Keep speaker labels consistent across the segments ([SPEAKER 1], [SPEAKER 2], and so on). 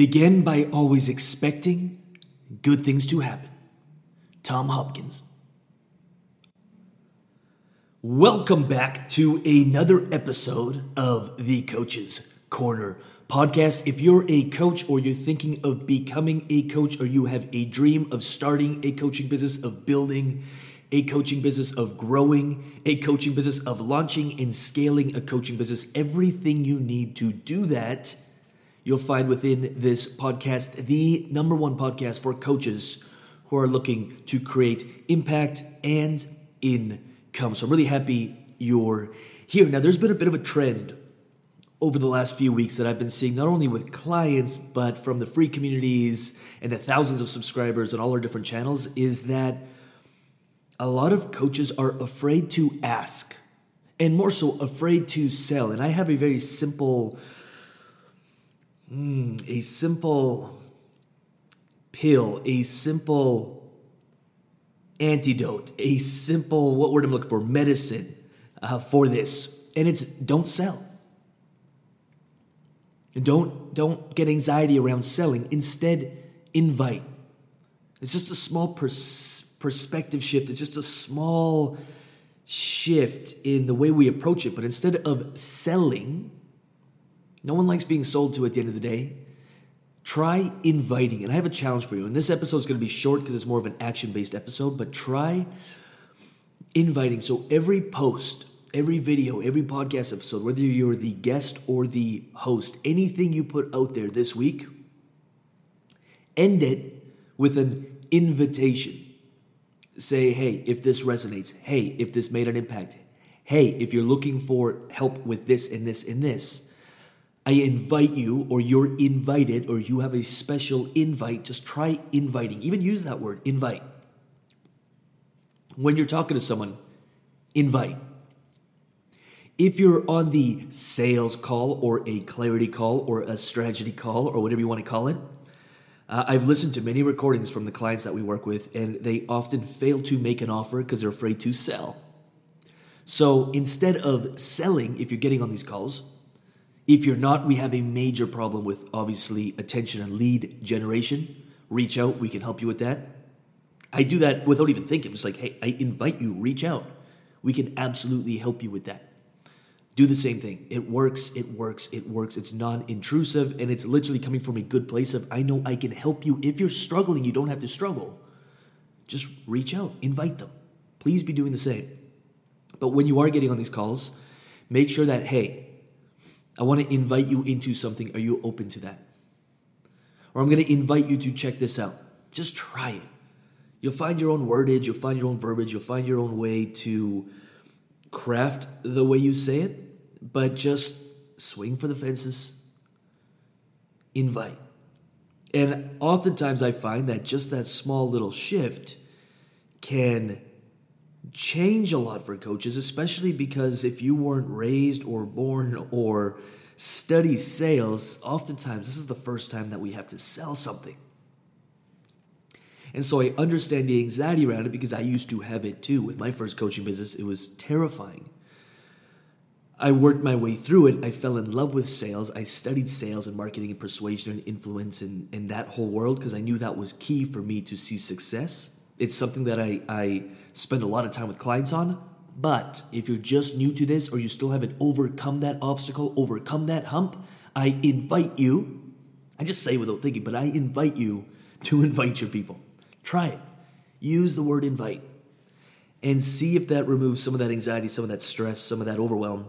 [SPEAKER 1] Begin by always expecting good things to happen. Tom Hopkins. Welcome back to another episode of the Coach's Corner podcast. If you're a coach or you're thinking of becoming a coach or you have a dream of starting a coaching business, of building a coaching business, of growing a coaching business, of launching and scaling a coaching business, everything you need to do that, you'll find within this podcast, the number one podcast for coaches who are looking to create impact and income. So I'm really happy you're here. Now, there's been a bit of a trend over the last few weeks that I've been seeing, not only with clients, but from the free communities and the thousands of subscribers on all our different channels, is that a lot of coaches are afraid to ask and more so afraid to sell. And I have a very simple, mm, a simple pill, a simple antidote, a simple, what word I'm looking for, medicine uh, for this. And it's don't sell don't, don't get anxiety around selling. Instead, invite. It's just a small pers- perspective shift. It's just a small shift in the way we approach it. But instead of selling, no one likes being sold to at the end of the day. Try inviting. And I have a challenge for you. And this episode is going to be short because it's more of an action based episode, but try inviting. So every post, every video, every podcast episode, whether you're the guest or the host, anything you put out there this week, end it with an invitation. Say, hey, if this resonates, hey, if this made an impact, hey, if you're looking for help with this and this and this, I invite you, or you're invited, or you have a special invite. Just try inviting. Even use that word, invite. When you're talking to someone, invite if you're on the sales call or a clarity call or a strategy call or whatever you want to call it, uh, I've listened to many recordings from the clients that we work with, and they often fail to make an offer because they're afraid to sell. So instead of selling, if you're getting on these calls, if you're not, we have a major problem with obviously attention and lead generation. Reach out, we can help you with that. I do that without even thinking. It's like, hey, I invite you, reach out. We can absolutely help you with that do the same thing. It works, it works, it works. It's non intrusive, and it's literally coming from a good place of I know I can help you. If you're struggling, you don't have to struggle. Just reach out, invite them. Please be doing the same. But when you are getting on these calls, make sure that, hey, I want to invite you into something. Are you open to that? Or I'm going to invite you to check this out. Just try it. You'll find your own wordage, you'll find your own verbiage, you'll find your own way to craft the way you say it, but just swing for the fences, invite. And oftentimes I find that just that small little shift can change a lot for coaches, especially because if you weren't raised or born or study sales, oftentimes this is the first time that we have to sell something. And so I understand the anxiety around it because I used to have it too. With my first coaching business, it was terrifying. I worked my way through it. I fell in love with sales. I studied sales and marketing and persuasion and influence and, and that whole world because I knew that was key for me to see success. It's something that I, I spend a lot of time with clients on. But if you're just new to this or you still haven't overcome that obstacle, overcome that hump, I invite you, I just say without thinking, but I invite you to invite your people. Try it. Use the word invite and see if that removes some of that anxiety, some of that stress, some of that overwhelm,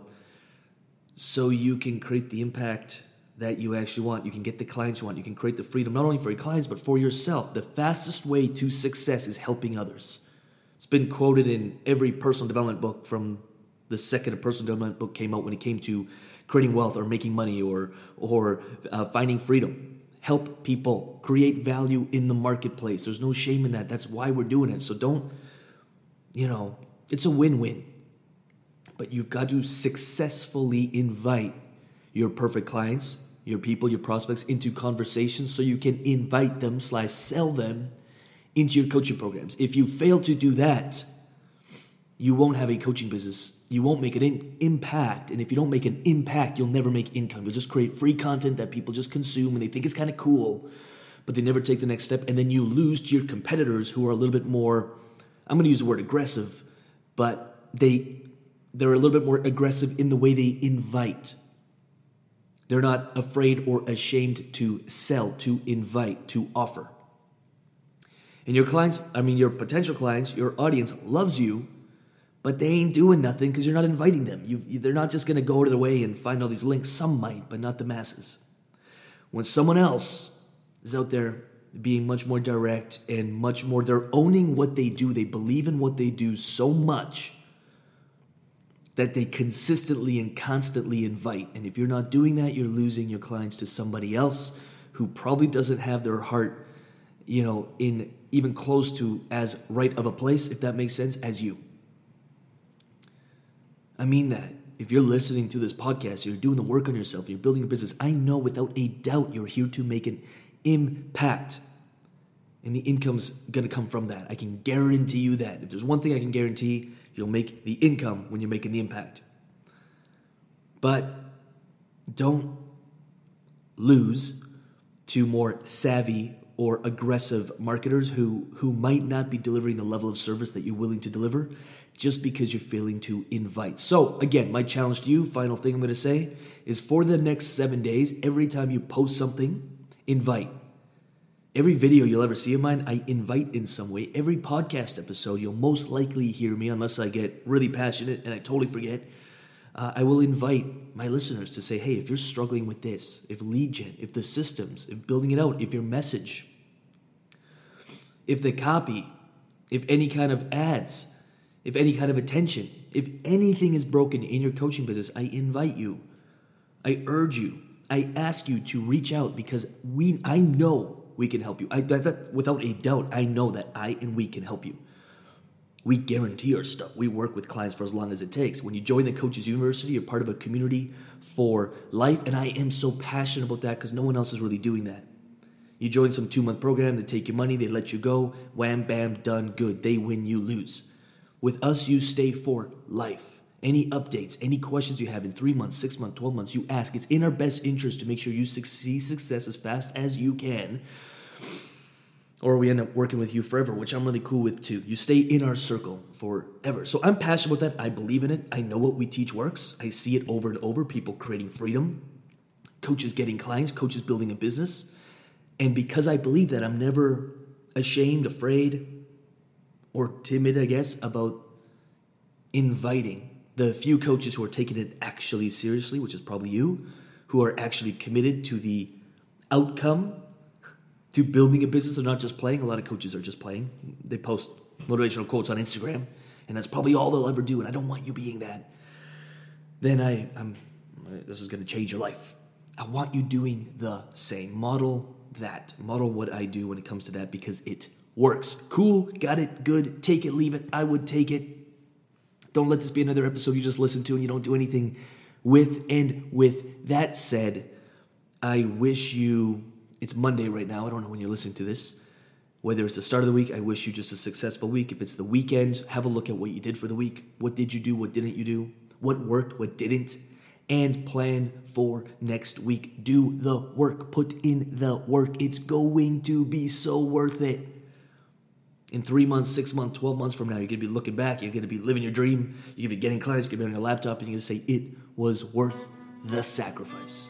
[SPEAKER 1] so you can create the impact that you actually want. You can get the clients you want. You can create the freedom not only for your clients, but for yourself. The fastest way to success is helping others. It's been quoted in every personal development book from the second a personal development book came out when it came to creating wealth or making money or, or uh, finding freedom help people, create value in the marketplace. There's no shame in that. That's why we're doing it. So don't, you know, it's a win win. But you've got to successfully invite your perfect clients, your people, your prospects into conversations so you can invite them slash sell them into your coaching programs. If you fail to do that, you won't have a coaching business. You won't make an in- impact. And if you don't make an impact, you'll never make income. You'll just create free content that people just consume and they think is kind of cool, but they never take the next step. And then you lose to your competitors who are a little bit more, I'm going to use the word aggressive, but they, they're a little bit more aggressive in the way they invite. They're not afraid or ashamed to sell, to invite, to offer. And your clients, I mean, your potential clients, your audience loves you but they ain't doing nothing because you're not inviting them. You, they're not just going to go out of the way and find all these links. Some might, but not the masses. When someone else is out there being much more direct and much more, they're owning what they do, they believe in what they do so much that they consistently and constantly invite. And if you're not doing that, you're losing your clients to somebody else who probably doesn't have their heart, you know, in even close to as right of a place, if that makes sense, as you. I mean that. If you're listening to this podcast, you're doing the work on yourself, you're building your business, I know without a doubt you're here to make an impact. And the income's gonna come from that. I can guarantee you that. If there's one thing I can guarantee, you'll make the income when you're making the impact. But don't lose to more savvy or aggressive marketers who, who might not be delivering the level of service that you're willing to deliver just because you're failing to invite. So, again, my challenge to you, final thing I'm going to say, is for the next seven days, every time you post something, invite. Every video you'll ever see of mine, I invite in some way. Every podcast episode, you'll most likely hear me, unless I get really passionate and I totally forget. Uh, I will invite my listeners to say, hey, if you're struggling with this, if lead gen, if the systems, if building it out, if your message, if the copy, if any kind of ads, if any kind of attention, if anything is broken in your coaching business, I invite you, I urge you, I ask you to reach out because we, I know we can help you. I, that, that, without a doubt, I know that I and we can help you. We guarantee our stuff. We work with clients for as long as it takes. When you join the Coaches University, you're part of a community for life, and I am so passionate about that because no one else is really doing that. You join some two month program, they take your money, they let you go, wham, bam, done, good. They win, you lose. With us, you stay for life. Any updates, any questions you have in three months, six months, 12 months, you ask. It's in our best interest to make sure you succeed success as fast as you can. Or we end up working with you forever, which I'm really cool with too. You stay in our circle forever. So I'm passionate about that. I believe in it. I know what we teach works. I see it over and over people creating freedom, coaches getting clients, coaches building a business. And because I believe that, I'm never ashamed, afraid, or timid, I guess, about inviting the few coaches who are taking it actually seriously, which is probably you, who are actually committed to the outcome, to building a business and not just playing. A lot of coaches are just playing. They post motivational quotes on Instagram, and that's probably all they'll ever do. And I don't want you being that. Then I, I'm, this is going to change your life. I want you doing the same. Model that. Model what I do when it comes to that because it works. Cool, got it, good, take it, leave it. I would take it. Don't let this be another episode you just listen to and you don't do anything with. And with that said, I wish you, it's Monday right now. I don't know when you're listening to this. Whether it's the start of the week, I wish you just a successful week. If it's the weekend, have a look at what you did for the week. What did you do? What didn't you do? What worked? What didn't? And plan for next week. Do the work. Put in the work. It's going to be so worth it in three months, six months, 12 months from now, you're going to be looking back, you're going to be living your dream, you're going to be getting clients, you're going to be on your laptop, and you're going to say, it was worth the sacrifice.